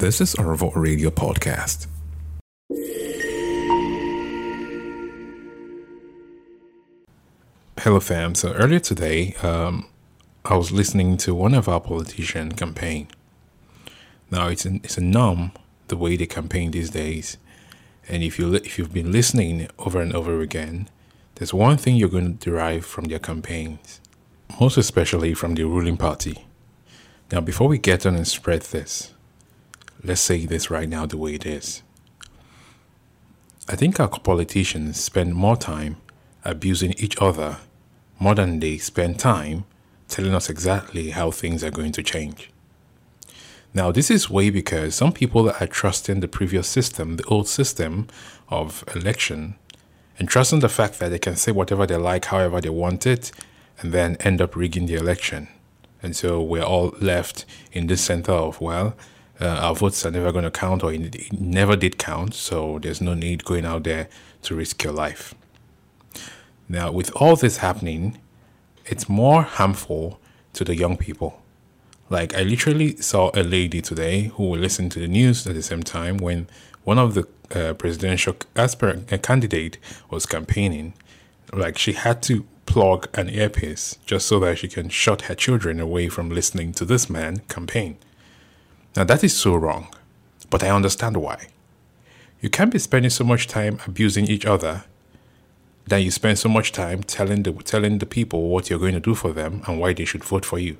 This is Arvo Radio Podcast. Hello, fam. So earlier today, um, I was listening to one of our politician campaign. Now it's a, it's a numb the way they campaign these days, and if you li- if you've been listening over and over again, there's one thing you're going to derive from their campaigns, most especially from the ruling party. Now, before we get on and spread this, let's say this right now the way it is. I think our politicians spend more time abusing each other more than they spend time telling us exactly how things are going to change. Now, this is way because some people are trusting the previous system, the old system of election, and trusting the fact that they can say whatever they like, however they want it, and then end up rigging the election. And so we're all left in this center of, well, uh, our votes are never going to count or it never did count, so there's no need going out there to risk your life. Now, with all this happening, it's more harmful to the young people. Like, I literally saw a lady today who will listen to the news at the same time when one of the uh, presidential aspirant uh, candidate was campaigning. Like, she had to plug an earpiece just so that she can shut her children away from listening to this man campaign. Now, that is so wrong, but I understand why. You can't be spending so much time abusing each other that you spend so much time telling the, telling the people what you're going to do for them and why they should vote for you.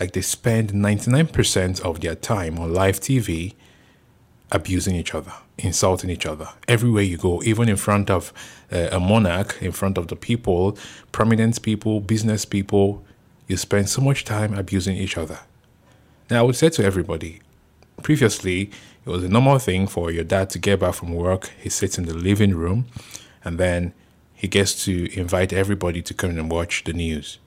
Like they spend 99% of their time on live TV abusing each other, insulting each other everywhere you go, even in front of uh, a monarch, in front of the people, prominent people, business people. You spend so much time abusing each other. Now, I would say to everybody, previously, it was a normal thing for your dad to get back from work. He sits in the living room and then he gets to invite everybody to come and watch the news.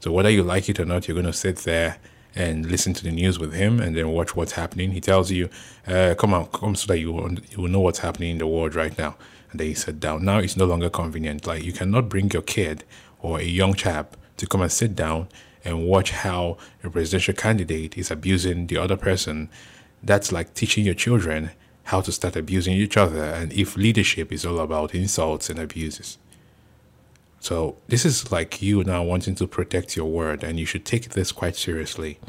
So, whether you like it or not, you're going to sit there and listen to the news with him and then watch what's happening. He tells you, uh, come on, come so that you will, you will know what's happening in the world right now. And then you sit down. Now it's no longer convenient. Like you cannot bring your kid or a young chap to come and sit down and watch how a presidential candidate is abusing the other person. That's like teaching your children how to start abusing each other and if leadership is all about insults and abuses. So this is like you now wanting to protect your word, and you should take this quite seriously.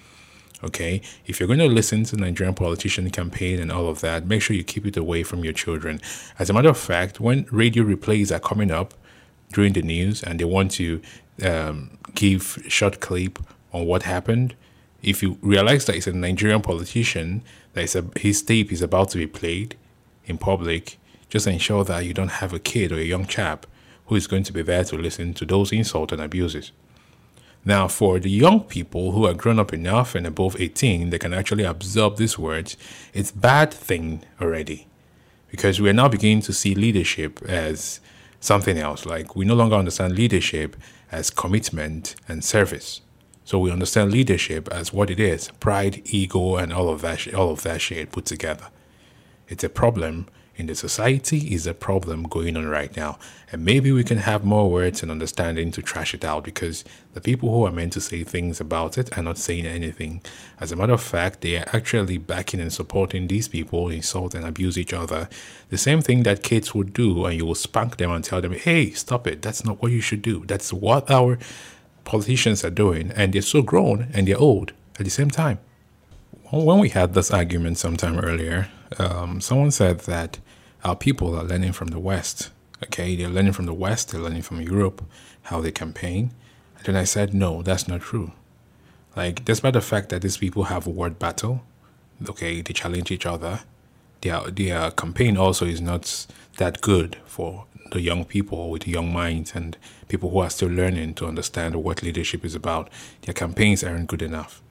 Okay, if you're going to listen to Nigerian politician campaign and all of that, make sure you keep it away from your children. As a matter of fact, when radio replays are coming up during the news and they want to um, give short clip on what happened, if you realize that it's a Nigerian politician, that a, his tape is about to be played in public, just ensure that you don't have a kid or a young chap who is going to be there to listen to those insults and abuses. Now, for the young people who are grown up enough and above 18, they can actually absorb these words. It's bad thing already, because we are now beginning to see leadership as something else. Like we no longer understand leadership as commitment and service. So we understand leadership as what it is: pride, ego, and all of that, all of that shit put together. It's a problem in the society is a problem going on right now. And maybe we can have more words and understanding to trash it out because the people who are meant to say things about it are not saying anything. As a matter of fact, they are actually backing and supporting these people who insult and abuse each other. The same thing that kids would do, and you will spank them and tell them, hey, stop it. That's not what you should do. That's what our politicians are doing. And they're so grown and they're old at the same time. When we had this argument sometime earlier, um, someone said that our people are learning from the West. Okay, they're learning from the West, they're learning from Europe how they campaign. And then I said, no, that's not true. Like, despite the fact that these people have a word battle, okay, they challenge each other, their, their campaign also is not that good for the young people with young minds and people who are still learning to understand what leadership is about. Their campaigns aren't good enough.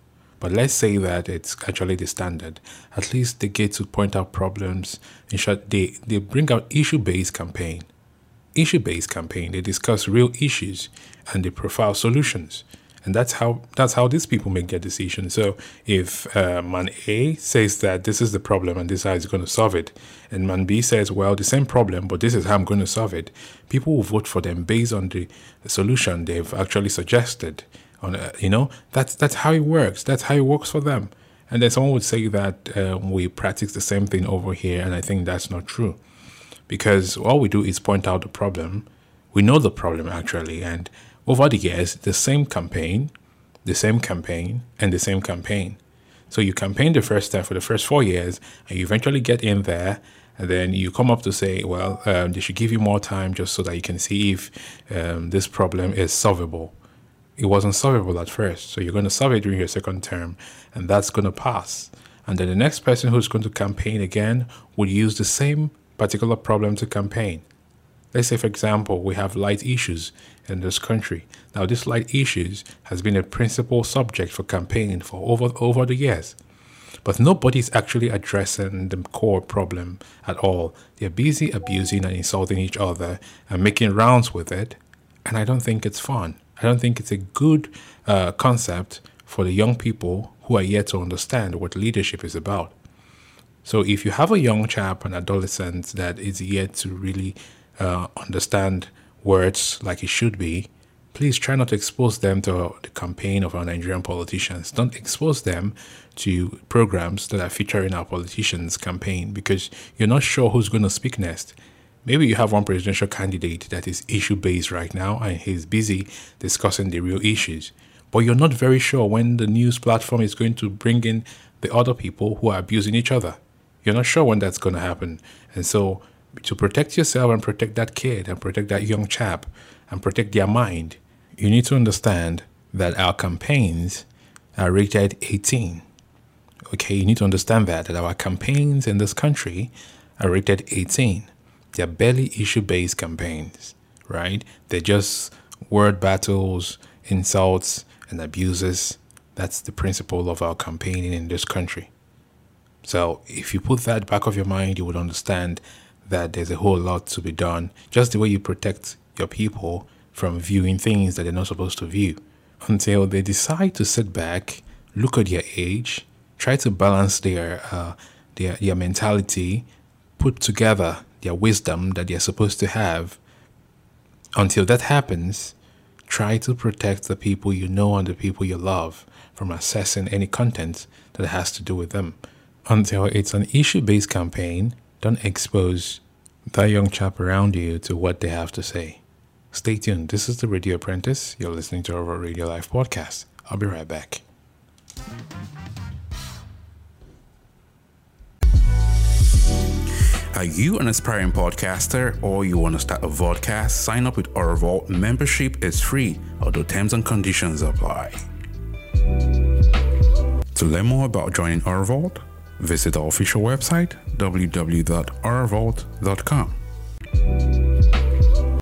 But let's say that it's actually the standard. At least they get to point out problems. In short, they, they bring out issue based campaign. Issue based campaign. They discuss real issues and they profile solutions. And that's how that's how these people make their decisions. So if uh, man A says that this is the problem and this is how he's going to solve it, and man B says, well, the same problem, but this is how I'm going to solve it, people will vote for them based on the solution they've actually suggested on a, you know that's that's how it works that's how it works for them And then someone would say that um, we practice the same thing over here, and I think that's not true. Because all we do is point out the problem. We know the problem actually, and over the years, the same campaign, the same campaign, and the same campaign. So you campaign the first time for the first four years, and you eventually get in there, and then you come up to say, well, um, they should give you more time just so that you can see if um, this problem is solvable it wasn't solvable at first. So you're going to solve it during your second term, and that's going to pass. And then the next person who's going to campaign again would use the same particular problem to campaign. Let's say, for example, we have light issues in this country. Now, this light issues has been a principal subject for campaigning for over over the years. But nobody's actually addressing the core problem at all. They're busy abusing and insulting each other and making rounds with it. And I don't think it's fun. I don't think it's a good uh, concept for the young people who are yet to understand what leadership is about. So, if you have a young chap, an adolescent that is yet to really uh, understand words like he should be, please try not to expose them to the campaign of our Nigerian politicians. Don't expose them to programs that are featuring our politicians' campaign because you're not sure who's going to speak next. Maybe you have one presidential candidate that is issue based right now and he's busy discussing the real issues. But you're not very sure when the news platform is going to bring in the other people who are abusing each other. You're not sure when that's going to happen. And so, to protect yourself and protect that kid and protect that young chap and protect their mind, you need to understand that our campaigns are rated 18. Okay, you need to understand that, that our campaigns in this country are rated 18. They're barely issue based campaigns, right? They're just word battles, insults, and abuses. That's the principle of our campaigning in this country. So, if you put that back of your mind, you would understand that there's a whole lot to be done, just the way you protect your people from viewing things that they're not supposed to view. Until they decide to sit back, look at their age, try to balance their uh, their their mentality, put together their wisdom that they're supposed to have. Until that happens, try to protect the people you know and the people you love from accessing any content that has to do with them. Until it's an issue based campaign, don't expose that young chap around you to what they have to say. Stay tuned. This is the Radio Apprentice. You're listening to our Radio Life podcast. I'll be right back. Are you an aspiring podcaster or you want to start a vodcast? Sign up with our Vault. Membership is free, although terms and conditions apply. To learn more about joining our Vault, visit our official website www.ourvault.com.